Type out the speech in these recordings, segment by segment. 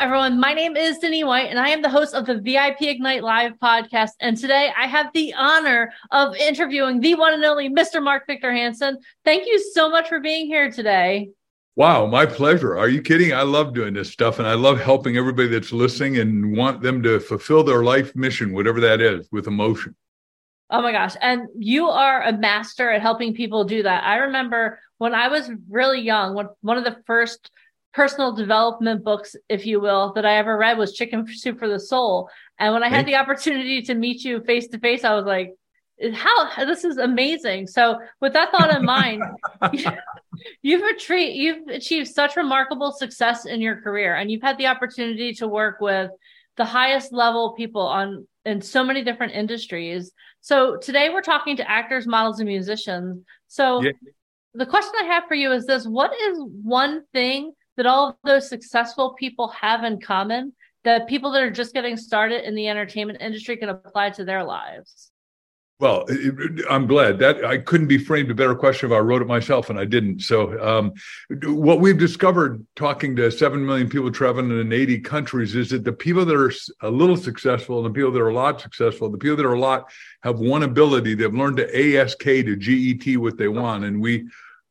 Everyone. My name is Denny White, and I am the host of the VIP Ignite Live podcast. And today I have the honor of interviewing the one and only Mr. Mark Victor Hansen. Thank you so much for being here today. Wow, my pleasure. Are you kidding? I love doing this stuff and I love helping everybody that's listening and want them to fulfill their life mission, whatever that is, with emotion. Oh my gosh. And you are a master at helping people do that. I remember when I was really young, when one of the first personal development books, if you will, that I ever read was Chicken Soup for the Soul. And when I had the opportunity to meet you face to face, I was like, how this is amazing. So with that thought in mind, you've achieved, you've achieved such remarkable success in your career and you've had the opportunity to work with the highest level people on in so many different industries. So today we're talking to actors, models, and musicians. So yeah. the question I have for you is this what is one thing that all of those successful people have in common that people that are just getting started in the entertainment industry can apply to their lives? Well, I'm glad that I couldn't be framed a better question if I wrote it myself, and I didn't. So, um, what we've discovered talking to seven million people traveling in 80 countries is that the people that are a little successful and the people that are a lot successful, the people that are a lot have one ability. They've learned to ASK to GET what they want, and we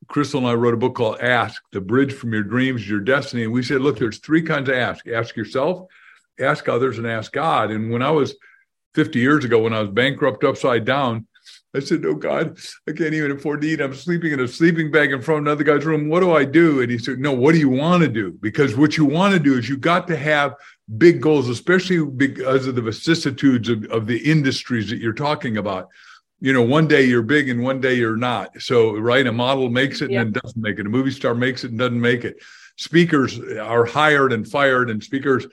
Crystal and I wrote a book called Ask, The Bridge from Your Dreams to Your Destiny. And we said, look, there's three kinds of ask ask yourself, ask others, and ask God. And when I was 50 years ago, when I was bankrupt upside down, I said, Oh God, I can't even afford to eat. I'm sleeping in a sleeping bag in front of another guy's room. What do I do? And he said, No, what do you want to do? Because what you want to do is you got to have big goals, especially because of the vicissitudes of, of the industries that you're talking about you know, one day you're big and one day you're not. So, right, a model makes it and then doesn't make it. A movie star makes it and doesn't make it. Speakers are hired and fired, and speakers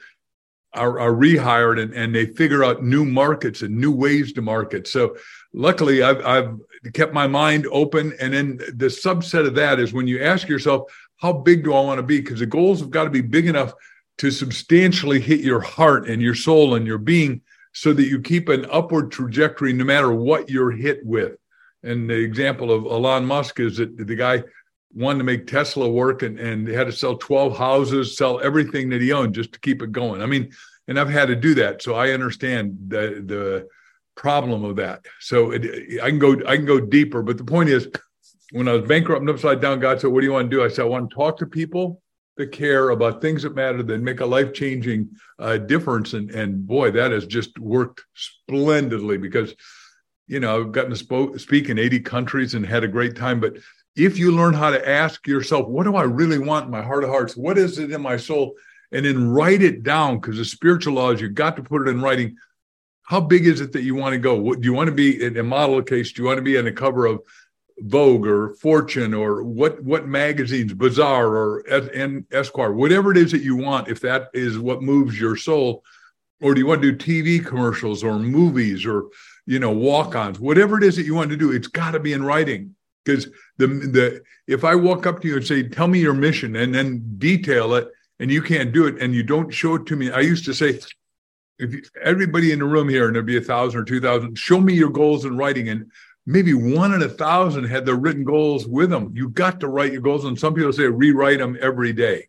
are, are rehired, and, and they figure out new markets and new ways to market. So, luckily, I've, I've kept my mind open. And then the subset of that is when you ask yourself, how big do I want to be? Because the goals have got to be big enough to substantially hit your heart and your soul and your being so that you keep an upward trajectory no matter what you're hit with. And the example of Elon Musk is that the guy wanted to make Tesla work and, and had to sell 12 houses, sell everything that he owned just to keep it going. I mean, and I've had to do that. So I understand the, the problem of that. So it, I can go, I can go deeper, but the point is when I was bankrupt and upside down, God said, what do you want to do? I said, I want to talk to people that care about things that matter that make a life changing uh, difference. And, and boy, that has just worked splendidly because, you know, I've gotten to sp- speak in 80 countries and had a great time. But if you learn how to ask yourself, what do I really want in my heart of hearts? What is it in my soul? And then write it down because the spiritual laws, you've got to put it in writing. How big is it that you want to go? What, do you want to be in a model case? Do you want to be on the cover of Vogue or Fortune or what what magazines, Bazaar or and Esquire, whatever it is that you want, if that is what moves your soul, or do you want to do TV commercials or movies or you know walk-ons, whatever it is that you want to do, it's got to be in writing. Because the the if I walk up to you and say, "Tell me your mission," and then detail it, and you can't do it, and you don't show it to me, I used to say, if you, everybody in the room here, and there'd be a thousand or two thousand, show me your goals in writing, and maybe one in a thousand had their written goals with them. You got to write your goals, and some people say rewrite them every day.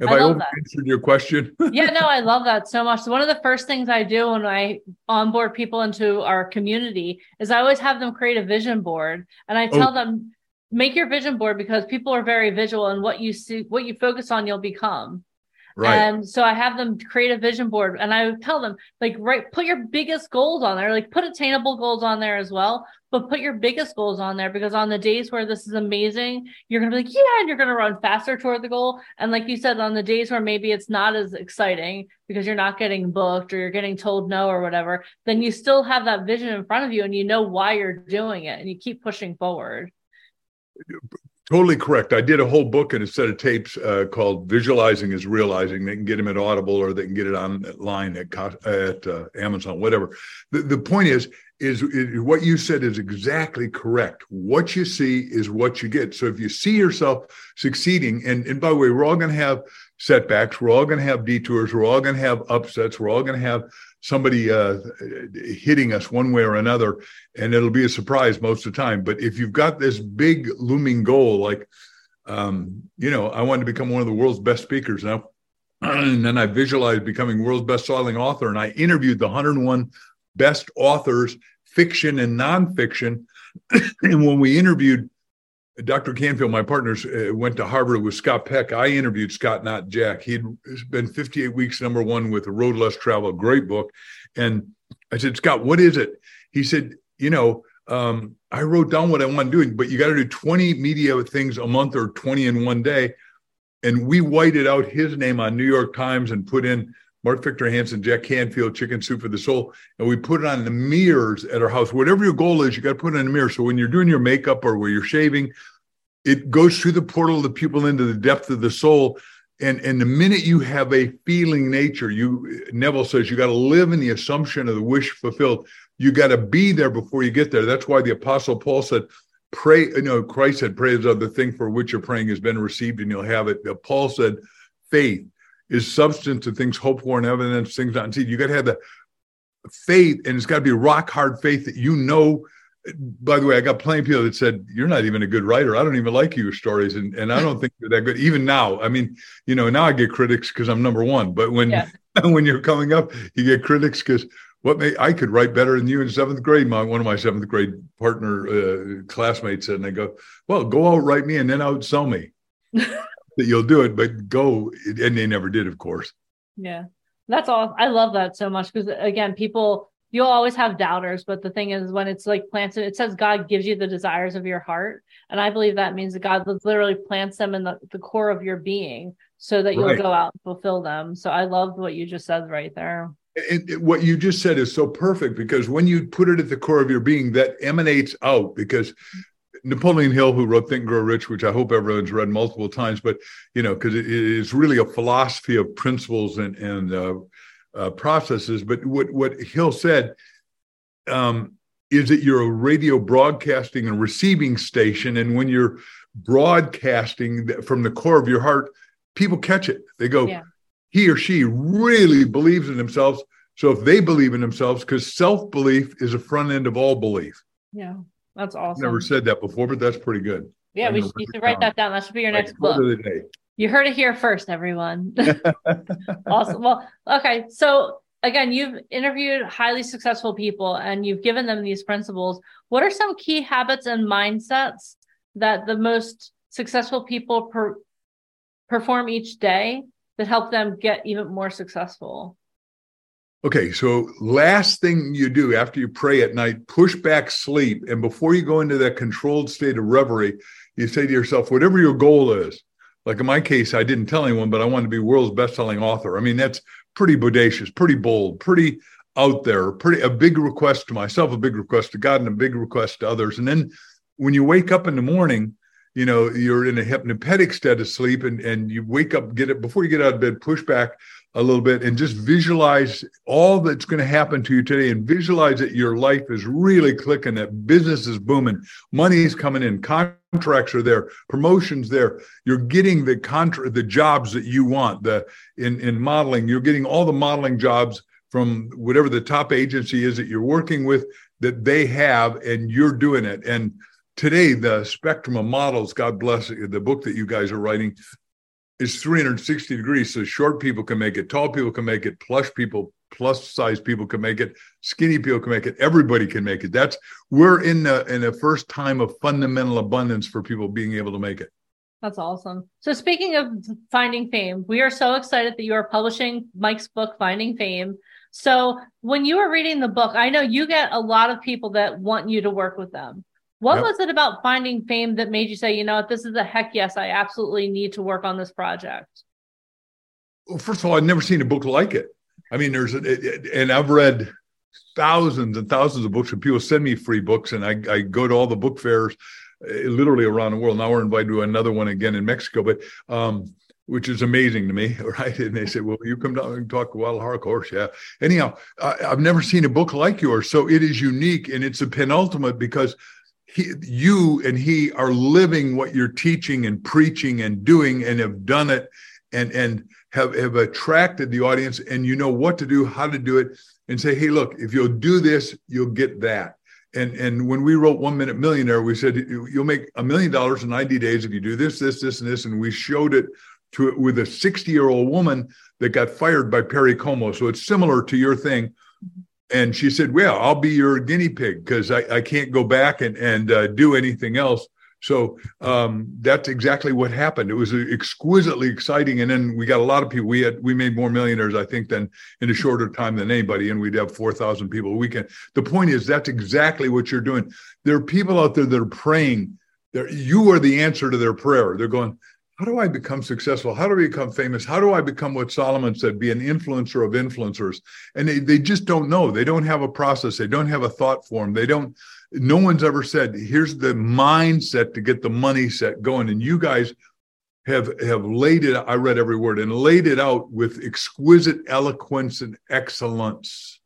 Have I, I answered your question? yeah, no, I love that so much. So one of the first things I do when I onboard people into our community is I always have them create a vision board, and I tell oh. them make your vision board because people are very visual, and what you see, what you focus on, you'll become. Right. And so I have them create a vision board and I would tell them, like, right, put your biggest goals on there, like, put attainable goals on there as well, but put your biggest goals on there because on the days where this is amazing, you're going to be like, yeah, and you're going to run faster toward the goal. And like you said, on the days where maybe it's not as exciting because you're not getting booked or you're getting told no or whatever, then you still have that vision in front of you and you know why you're doing it and you keep pushing forward Totally correct. I did a whole book and a set of tapes uh, called "Visualizing is Realizing." They can get them at Audible or they can get it online at at uh, Amazon, whatever. The, the point is, is, is what you said is exactly correct. What you see is what you get. So if you see yourself succeeding, and and by the way, we're all going to have setbacks. We're all going to have detours. We're all going to have upsets. We're all going to have somebody uh, hitting us one way or another, and it'll be a surprise most of the time. But if you've got this big looming goal, like, um, you know, I want to become one of the world's best speakers now. And then I visualized becoming world's best-selling author, and I interviewed the 101 best authors, fiction and nonfiction. and when we interviewed Dr. Canfield, my partners, uh, went to Harvard with Scott Peck. I interviewed Scott, not Jack. He'd been 58 weeks number one with The Road Less Travel, great book. And I said, Scott, what is it? He said, you know, um, I wrote down what I want to do, but you got to do 20 media things a month or 20 in one day. And we whited out his name on New York Times and put in Mark Victor Hansen, Jack Canfield, Chicken Soup for the Soul, and we put it on the mirrors at our house. Whatever your goal is, you got to put it in a mirror. So when you're doing your makeup or where you're shaving, it goes through the portal of the pupil into the depth of the soul. And, and the minute you have a feeling nature, you Neville says you got to live in the assumption of the wish fulfilled. You got to be there before you get there. That's why the apostle Paul said, pray, you know, Christ said, pray is of the thing for which you're praying has been received and you'll have it. Paul said, faith is substance of things hoped for and evidence things not seen. You got to have the faith, and it's got to be rock hard faith that you know. By the way, I got plenty of people that said you're not even a good writer. I don't even like your stories, and and I don't think you're that good. Even now, I mean, you know, now I get critics because I'm number one. But when yeah. when you're coming up, you get critics because what may I could write better than you in seventh grade. My one of my seventh grade partner uh, classmates said, and they go, "Well, go out write me, and then outsell me." that you'll do it, but go. And they never did, of course. Yeah. That's all. I love that so much because, again, people, you'll always have doubters. But the thing is, when it's like planted, it says God gives you the desires of your heart. And I believe that means that God literally plants them in the, the core of your being so that you'll right. go out and fulfill them. So I love what you just said right there. And what you just said is so perfect because when you put it at the core of your being, that emanates out because Napoleon Hill, who wrote Think and Grow Rich, which I hope everyone's read multiple times, but you know, because it is really a philosophy of principles and and uh, uh, processes. But what what Hill said um, is that you're a radio broadcasting and receiving station, and when you're broadcasting from the core of your heart, people catch it. They go, yeah. he or she really believes in themselves. So if they believe in themselves, because self belief is a front end of all belief. Yeah. That's awesome. Never said that before, but that's pretty good. Yeah, we should, you should write that down. That should be your next book. You heard it here first, everyone. awesome. Well, okay. So again, you've interviewed highly successful people and you've given them these principles. What are some key habits and mindsets that the most successful people per- perform each day that help them get even more successful? Okay, so last thing you do after you pray at night, push back sleep. And before you go into that controlled state of reverie, you say to yourself, whatever your goal is, like in my case, I didn't tell anyone, but I wanted to be world's best-selling author. I mean, that's pretty bodacious, pretty bold, pretty out there, pretty a big request to myself, a big request to God, and a big request to others. And then when you wake up in the morning, you know, you're in a hypnopedic state of sleep and, and you wake up, get it before you get out of bed, push back a little bit and just visualize all that's going to happen to you today and visualize that your life is really clicking, that business is booming, money is coming in, contracts are there, promotions there. You're getting the contract, the jobs that you want. The in in modeling, you're getting all the modeling jobs from whatever the top agency is that you're working with that they have, and you're doing it. And today, the spectrum of models, God bless the book that you guys are writing, is 360 degrees. So short people can make it, tall people can make it, plush people, plus size people can make it, skinny people can make it, everybody can make it. That's we're in the in the first time of fundamental abundance for people being able to make it. That's awesome. So speaking of finding fame, we are so excited that you are publishing Mike's book, Finding Fame. So when you were reading the book, I know you get a lot of people that want you to work with them. What yep. was it about finding fame that made you say, you know what, this is a heck yes, I absolutely need to work on this project? Well, first of all, I'd never seen a book like it. I mean, there's, a, and I've read thousands and thousands of books, and people send me free books, and I, I go to all the book fairs uh, literally around the world. Now we're invited to another one again in Mexico, but um, which is amazing to me, right? And they said, "Well, you come down and talk Guadalajara, of course, yeah." Anyhow, I, I've never seen a book like yours, so it is unique and it's a penultimate because he, you and he are living what you're teaching and preaching and doing, and have done it, and and have have attracted the audience, and you know what to do, how to do it, and say, "Hey, look, if you'll do this, you'll get that." And and when we wrote One Minute Millionaire, we said you'll make a million dollars in 90 days if you do this, this, this, and this, and we showed it to it with a 60 year old woman that got fired by Perry Como. So it's similar to your thing. Mm-hmm. And she said, "Well, I'll be your guinea pig because I, I can't go back and and uh, do anything else." So um, that's exactly what happened. It was exquisitely exciting, and then we got a lot of people. We had we made more millionaires, I think, than in a shorter time than anybody, and we'd have four thousand people a weekend. The point is, that's exactly what you're doing. There are people out there that are praying. There, you are the answer to their prayer. They're going, how do I become successful? How do I become famous? How do I become what Solomon said, be an influencer of influencers? And they, they just don't know. They don't have a process. They don't have a thought form. They don't, no one's ever said, here's the mindset to get the money set going. And you guys have have laid it, I read every word and laid it out with exquisite eloquence and excellence.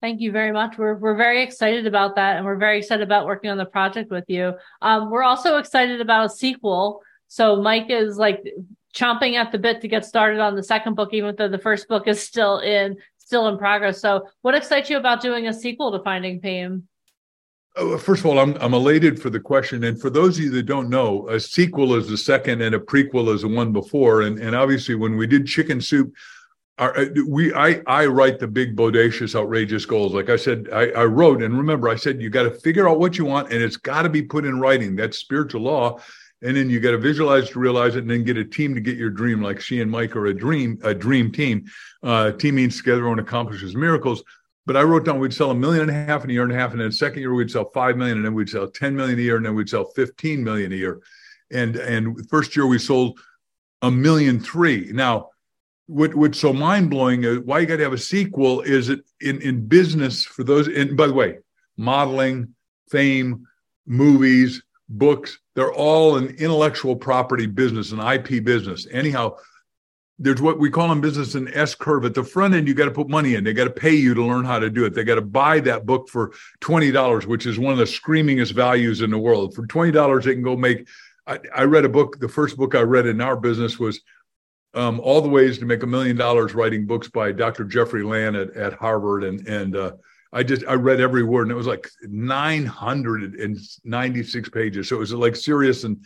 Thank you very much. We're we're very excited about that, and we're very excited about working on the project with you. Um, we're also excited about a sequel so Mike is like chomping at the bit to get started on the second book, even though the first book is still in still in progress. So what excites you about doing a sequel to Finding Fame? Oh, first of all, I'm I'm elated for the question, and for those of you that don't know, a sequel is the second, and a prequel is the one before. And and obviously, when we did Chicken Soup, our, uh, we I I write the big bodacious outrageous goals. Like I said, I, I wrote, and remember, I said you got to figure out what you want, and it's got to be put in writing. That's spiritual law and then you got to visualize to realize it and then get a team to get your dream like she and mike are a dream a dream team. Uh, team means together and accomplishes miracles. But i wrote down we'd sell a million and a half in a year and a half and then the second year we'd sell five million and then we'd sell 10 million a year and then we'd sell 15 million a year. And and first year we sold a million three. Now what what's so mind-blowing is why you got to have a sequel is it in in business for those and by the way modeling fame movies books, they're all an intellectual property business, an IP business. Anyhow, there's what we call in business an S curve. At the front end, you got to put money in. They got to pay you to learn how to do it. They got to buy that book for $20, which is one of the screamingest values in the world. For $20, they can go make. I, I read a book. The first book I read in our business was um, All the Ways to Make a Million Dollars Writing Books by Dr. Jeffrey Land at, at Harvard. And, and uh, I just I read every word, and it was like 996 pages. So it was like serious, and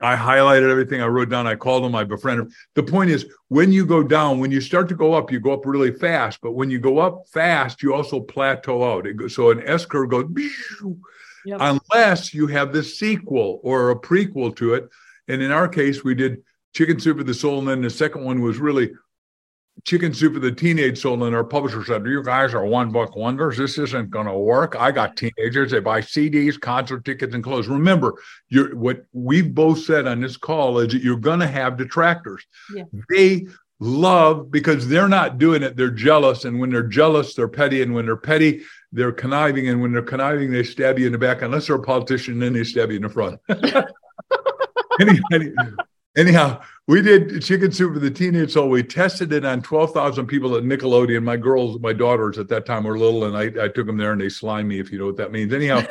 I highlighted everything I wrote down. I called them, I befriended them. The point is, when you go down, when you start to go up, you go up really fast. But when you go up fast, you also plateau out. Goes, so an S curve goes, yep. unless you have the sequel or a prequel to it. And in our case, we did Chicken Soup for the Soul, and then the second one was really Chicken Soup for the Teenage Soul, and our publisher said, You guys are one book wonders. This isn't going to work. I got teenagers. They buy CDs, concert tickets, and clothes. Remember, you're, what we've both said on this call is that you're going to have detractors. Yeah. They love because they're not doing it. They're jealous. And when they're jealous, they're petty. And when they're petty, they're conniving. And when they're conniving, they stab you in the back. Unless they're a politician, then they stab you in the front. anyway, anyhow, we did chicken soup for the teenage soul. We tested it on 12,000 people at Nickelodeon. My girls, my daughters at that time were little, and I, I took them there and they slimed me, if you know what that means. Anyhow,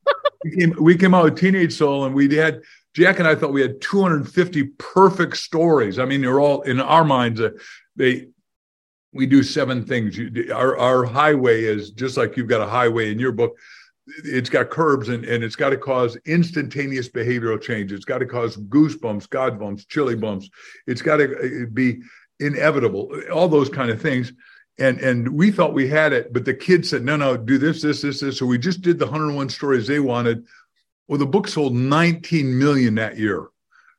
we, came, we came out with Teenage Soul, and we had Jack and I thought we had 250 perfect stories. I mean, they're all in our minds. Uh, they we do seven things. Our our highway is just like you've got a highway in your book it's got curbs and, and it's got to cause instantaneous behavioral change. It's got to cause goosebumps, God bumps, chilly bumps. It's got to uh, be inevitable, all those kind of things. And and we thought we had it, but the kids said, no, no, do this, this, this, this. So we just did the 101 stories they wanted. Well, the book sold 19 million that year,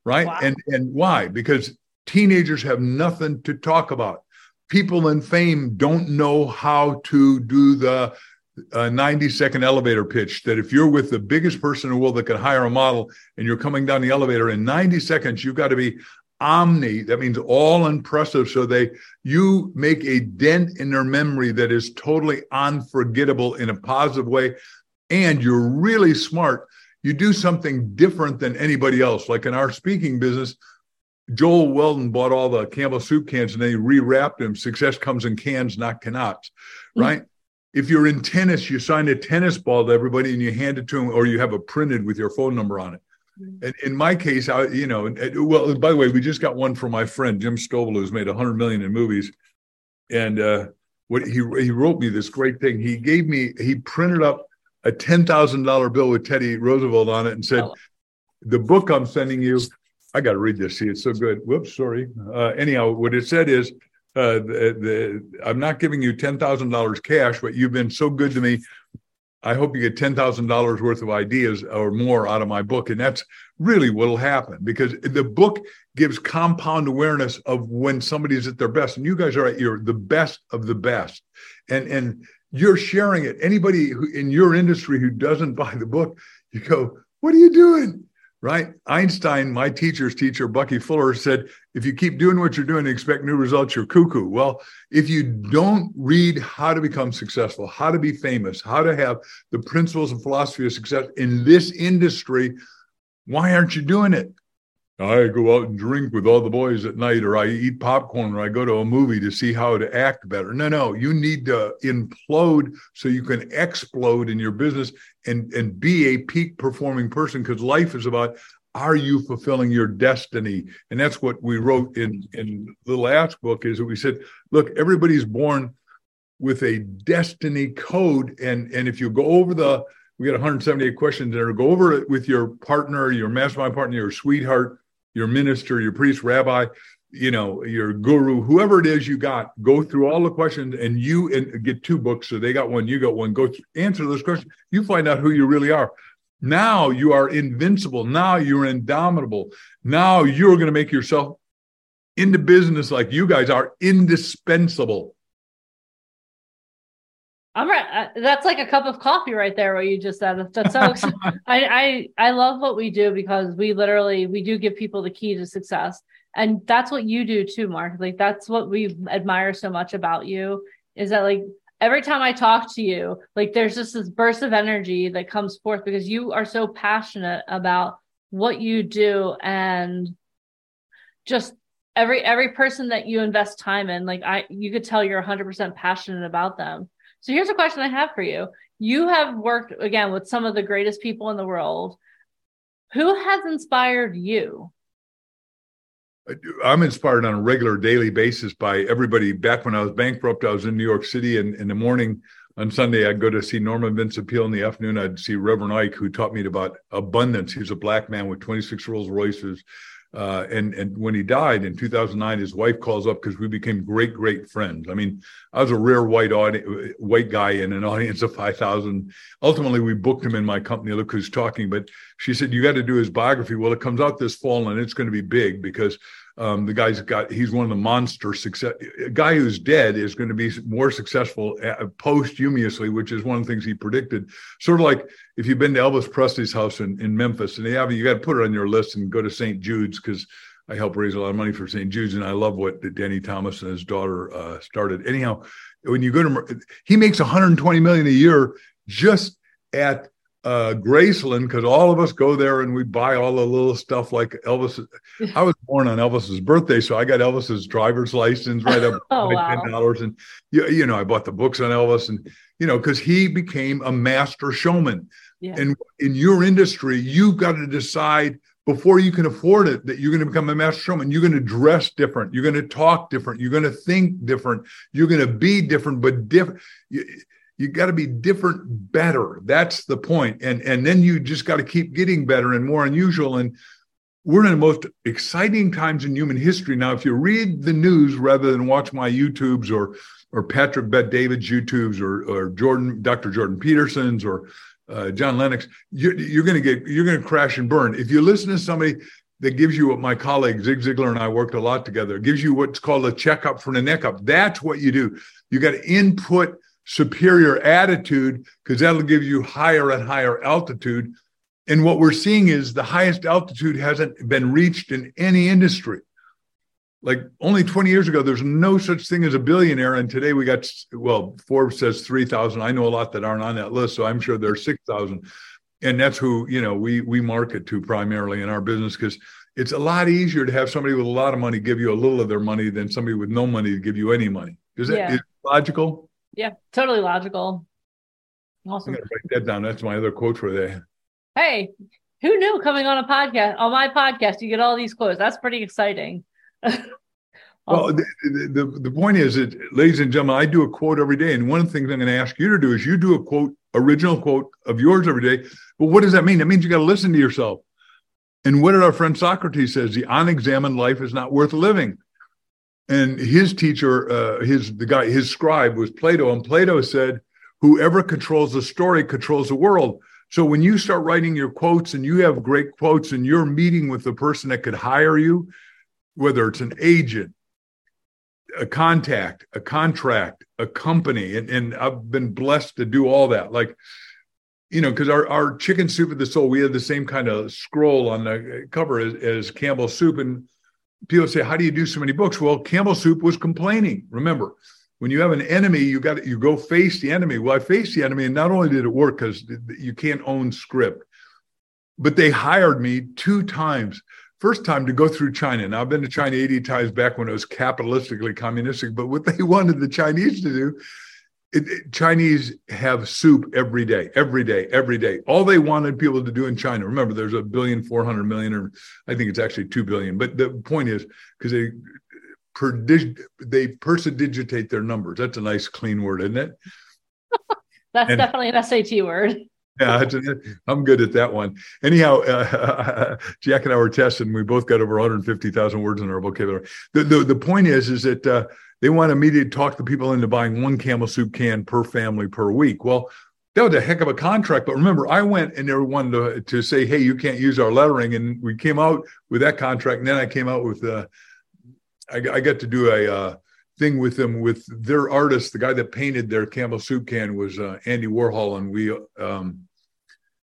right? Wow. And and why? Because teenagers have nothing to talk about. People in fame don't know how to do the a 90 second elevator pitch that if you're with the biggest person in the world that can hire a model and you're coming down the elevator in 90 seconds, you've got to be omni. That means all impressive. So they you make a dent in their memory that is totally unforgettable in a positive way. And you're really smart. you do something different than anybody else. Like in our speaking business, Joel Weldon bought all the Campbell soup cans and then he rewrapped them. Success comes in cans, not cannots, mm-hmm. right? Mm-hmm. If you're in tennis, you sign a tennis ball to everybody and you hand it to them, or you have a printed with your phone number on it. Mm-hmm. And in my case, I, you know, well, by the way, we just got one from my friend Jim Stovall, who's made a hundred million in movies, and uh, what he he wrote me this great thing. He gave me he printed up a ten thousand dollar bill with Teddy Roosevelt on it and said, oh. "The book I'm sending you, I got to read this. See, it's so good. Whoops, sorry. Uh, anyhow, what it said is." Uh, the, the, I'm not giving you ten thousand dollars cash, but you've been so good to me. I hope you get $10,000 worth of ideas or more out of my book. And that's really what'll happen because the book gives compound awareness of when somebody's at their best. And you guys are at your the best of the best. And, and you're sharing it. Anybody who, in your industry who doesn't buy the book, you go, what are you doing? Right? Einstein, my teacher's teacher, Bucky Fuller, said, if you keep doing what you're doing and expect new results, you're cuckoo. Well, if you don't read how to become successful, how to be famous, how to have the principles and philosophy of success in this industry, why aren't you doing it? I go out and drink with all the boys at night, or I eat popcorn, or I go to a movie to see how to act better. No, no, you need to implode so you can explode in your business and, and be a peak performing person because life is about are you fulfilling your destiny? And that's what we wrote in, in the last book is that we said, look, everybody's born with a destiny code. And, and if you go over the, we got 178 questions there, go over it with your partner, your mastermind partner, your sweetheart, your minister, your priest, rabbi, you know, your guru, whoever it is you got, go through all the questions and you and get two books. So they got one, you got one. Go answer those questions. You find out who you really are. Now you are invincible. Now you're indomitable. Now you're going to make yourself into business like you guys are indispensable. I'm right. Uh, that's like a cup of coffee right there. What you just said. That's so. I I I love what we do because we literally we do give people the key to success, and that's what you do too, Mark. Like that's what we admire so much about you is that like every time I talk to you, like there's just this burst of energy that comes forth because you are so passionate about what you do and just every every person that you invest time in like i you could tell you're 100% passionate about them so here's a question I have for you. You have worked again with some of the greatest people in the world. Who has inspired you? I'm inspired on a regular daily basis by everybody. Back when I was bankrupt, I was in New York City, and in the morning on Sunday, I'd go to see Norman Vincent Peale. In the afternoon, I'd see Reverend Ike, who taught me about abundance. He was a black man with 26 Rolls Royces, uh, and and when he died in 2009, his wife calls up because we became great great friends. I mean, I was a rare white audi- white guy in an audience of 5,000. Ultimately, we booked him in my company. Look who's talking. But she said you got to do his biography. Well, it comes out this fall, and it's going to be big because um, the guy's got he's one of the monster success. A guy who's dead is going to be more successful uh, posthumously, which is one of the things he predicted. Sort of like if you've been to Elvis Presley's house in, in Memphis, and they have you got to put it on your list and go to St. Jude's because I help raise a lot of money for St. Jude's, and I love what Danny Thomas and his daughter uh, started. Anyhow, when you go to he makes 120 million a year just at uh, Graceland because all of us go there and we buy all the little stuff like Elvis. I was born on Elvis's birthday, so I got Elvis's driver's license right up oh, wow. ten dollars, and you, you know I bought the books on Elvis, and you know because he became a master showman. Yeah. And in your industry, you've got to decide before you can afford it that you're going to become a master showman. You're going to dress different. You're going to talk different. You're going to think different. You're going to be different, but different you got to be different better that's the point and and then you just got to keep getting better and more unusual and we're in the most exciting times in human history now if you read the news rather than watch my youtubes or or patrick bet david's youtubes or or jordan dr jordan peterson's or uh, john lennox you're, you're going to get you're going to crash and burn if you listen to somebody that gives you what my colleague Zig Ziglar and I worked a lot together. It gives you what's called a checkup for the neck up. That's what you do. You got to input superior attitude because that'll give you higher and higher altitude. And what we're seeing is the highest altitude hasn't been reached in any industry. Like only 20 years ago, there's no such thing as a billionaire. And today we got, well, Forbes says 3,000. I know a lot that aren't on that list. So I'm sure there's 6,000. and that's who you know we we market to primarily in our business because it's a lot easier to have somebody with a lot of money give you a little of their money than somebody with no money to give you any money. Is that Yeah. is logical? Yeah, totally logical. Awesome. I'm gonna write that down. That's my other quote for the day. Hey, who knew coming on a podcast on my podcast you get all these quotes? That's pretty exciting. Well, the, the, the point is that, ladies and gentlemen, I do a quote every day. And one of the things I'm going to ask you to do is you do a quote, original quote of yours every day. But what does that mean? That means you got to listen to yourself. And what did our friend Socrates says? The unexamined life is not worth living. And his teacher, uh, his the guy, his scribe was Plato, and Plato said, "Whoever controls the story controls the world." So when you start writing your quotes and you have great quotes, and you're meeting with the person that could hire you, whether it's an agent, a contact, a contract, a company, and, and I've been blessed to do all that. Like, you know, because our, our chicken soup of the soul, we had the same kind of scroll on the cover as, as Campbell Soup, and people say, "How do you do so many books?" Well, Campbell Soup was complaining. Remember, when you have an enemy, you got you go face the enemy. Well, I faced the enemy, and not only did it work because you can't own script, but they hired me two times. First time to go through China. Now I've been to China 80 times back when it was capitalistically communistic, but what they wanted the Chinese to do, it, it- Chinese have soup every day, every day, every day. All they wanted people to do in China. Remember, there's a billion, 400 million, or I think it's actually 2 billion. But the point is, because they perdig- they persodigitate their numbers. That's a nice, clean word, isn't it? That's and- definitely an SAT word. Yeah, I'm good at that one. Anyhow, uh, Jack and I were testing. We both got over 150,000 words in our vocabulary. The, the, the point is, is that uh, they wanted me to talk the people into buying one Campbell soup can per family per week. Well, that was a heck of a contract. But remember, I went and they wanted to, to say, hey, you can't use our lettering. And we came out with that contract. And then I came out with, uh, I, I got to do a uh, thing with them with their artist. The guy that painted their Campbell soup can was uh, Andy Warhol. And we, um,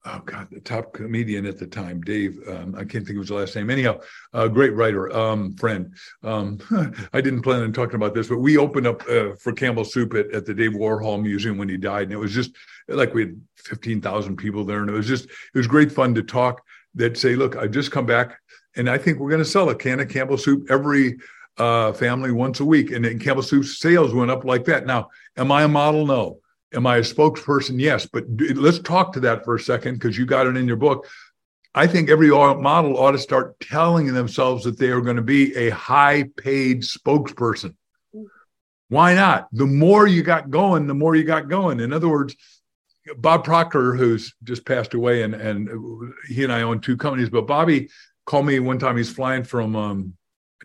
oh God, the top comedian at the time, Dave. Um, I can't think of his last name. Anyhow, a great writer, um, friend. Um, I didn't plan on talking about this, but we opened up uh, for Campbell Soup at, at the Dave Warhol Museum when he died, and it was just like we had fifteen thousand people there, and it was just it was great fun to talk. That say, look, I've just come back, and I think we're going to sell a can of Campbell Soup every uh, family once a week, and then Campbell Soup sales went up like that. Now, am I a model? No. Am I a spokesperson? Yes. But let's talk to that for a second because you got it in your book. I think every model ought to start telling themselves that they are going to be a high paid spokesperson. Why not? The more you got going, the more you got going. In other words, Bob Proctor, who's just passed away, and, and he and I own two companies, but Bobby called me one time. He's flying from um,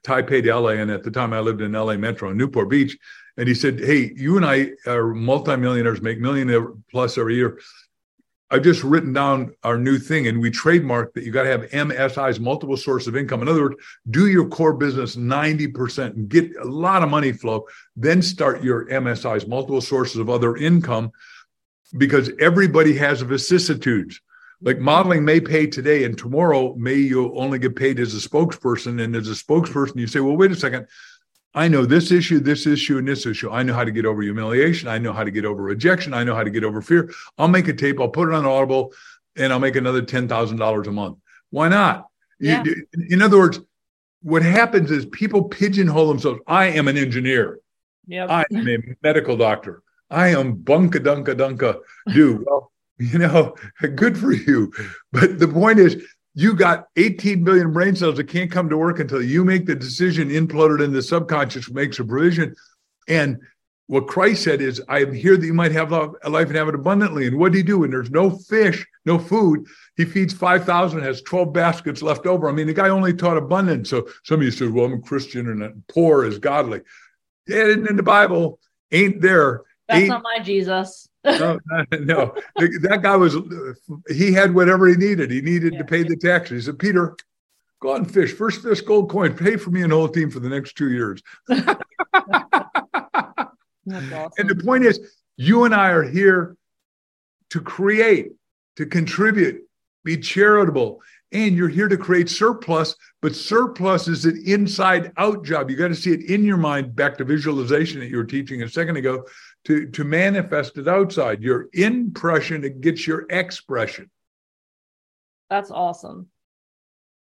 Taipei to LA. And at the time I lived in LA Metro Newport Beach. And he said, Hey, you and I are multimillionaires, make million plus every year. I've just written down our new thing and we trademarked that you got to have MSI's multiple source of income. In other words, do your core business 90% and get a lot of money flow, then start your MSI's multiple sources of other income because everybody has vicissitudes. Like modeling may pay today, and tomorrow may you only get paid as a spokesperson. And as a spokesperson, you say, "Well, wait a second, I know this issue, this issue, and this issue. I know how to get over humiliation. I know how to get over rejection. I know how to get over fear. I'll make a tape. I'll put it on Audible, and I'll make another ten thousand dollars a month. Why not? You- Yeah. in other words, what happens is people pigeonhole themselves. I am an engineer. Yep. I am a medical doctor. I am bunka dunka dunka do. Well, you know, good for you. But the point is, you got 18 billion brain cells that can't come to work until you make the decision, imploded in the subconscious, makes a provision. And what Christ said is, I am here that you might have a life and have it abundantly. And what did he do? When there's no fish, no food, he feeds 5,000, has 12 baskets left over. I mean, the guy only taught abundance. So some of you said, well, I'm a Christian and poor is godly. Yeah, in the Bible, ain't there. That's Ain't- not my Jesus. No, no. That guy was, he had whatever he needed. He needed to pay the taxes. He said, Peter, go out and fish. First fish, gold coin. Pay for me and the whole team for the next two years. Awesome. And the point is, you and I are here to create, to contribute, be charitable, and you're here to create surplus. But surplus is an inside out job. You got to see it in your mind, back to visualization that you were teaching a second ago, to, to manifest it outside. Your impression, it gets your expression. That's awesome.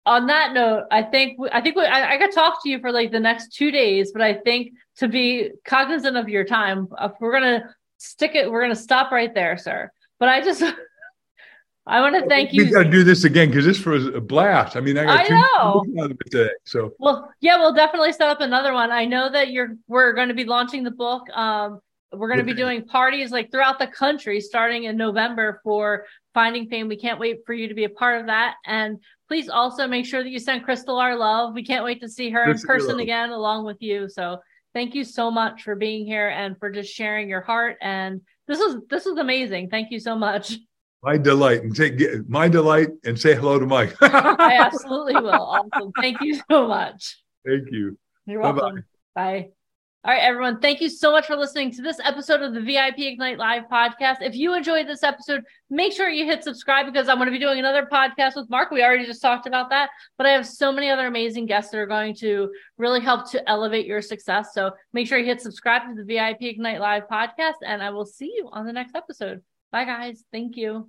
On that note, I think I think we, I, I could talk to you for like the next two days, but I think to be cognizant of your time, we're gonna stick it, we're gonna stop right there, sir. But I just I want to thank you. We got to do this again because this was a blast. I mean, I got I know. out of it today. So well, yeah, we'll definitely set up another one. I know that you're we're going to be launching the book. Um, we're going to be doing parties like throughout the country starting in November for Finding Fame. We can't wait for you to be a part of that. And please also make sure that you send Crystal our love. We can't wait to see her in person again along with you. So thank you so much for being here and for just sharing your heart. And this is this is amazing. Thank you so much. My delight and take my delight and say hello to Mike. I absolutely will. Awesome. Thank you so much. Thank you. You're welcome. Bye-bye. Bye. All right, everyone. Thank you so much for listening to this episode of the VIP Ignite Live podcast. If you enjoyed this episode, make sure you hit subscribe because I'm going to be doing another podcast with Mark. We already just talked about that, but I have so many other amazing guests that are going to really help to elevate your success. So make sure you hit subscribe to the VIP Ignite Live podcast, and I will see you on the next episode. Bye, guys. Thank you.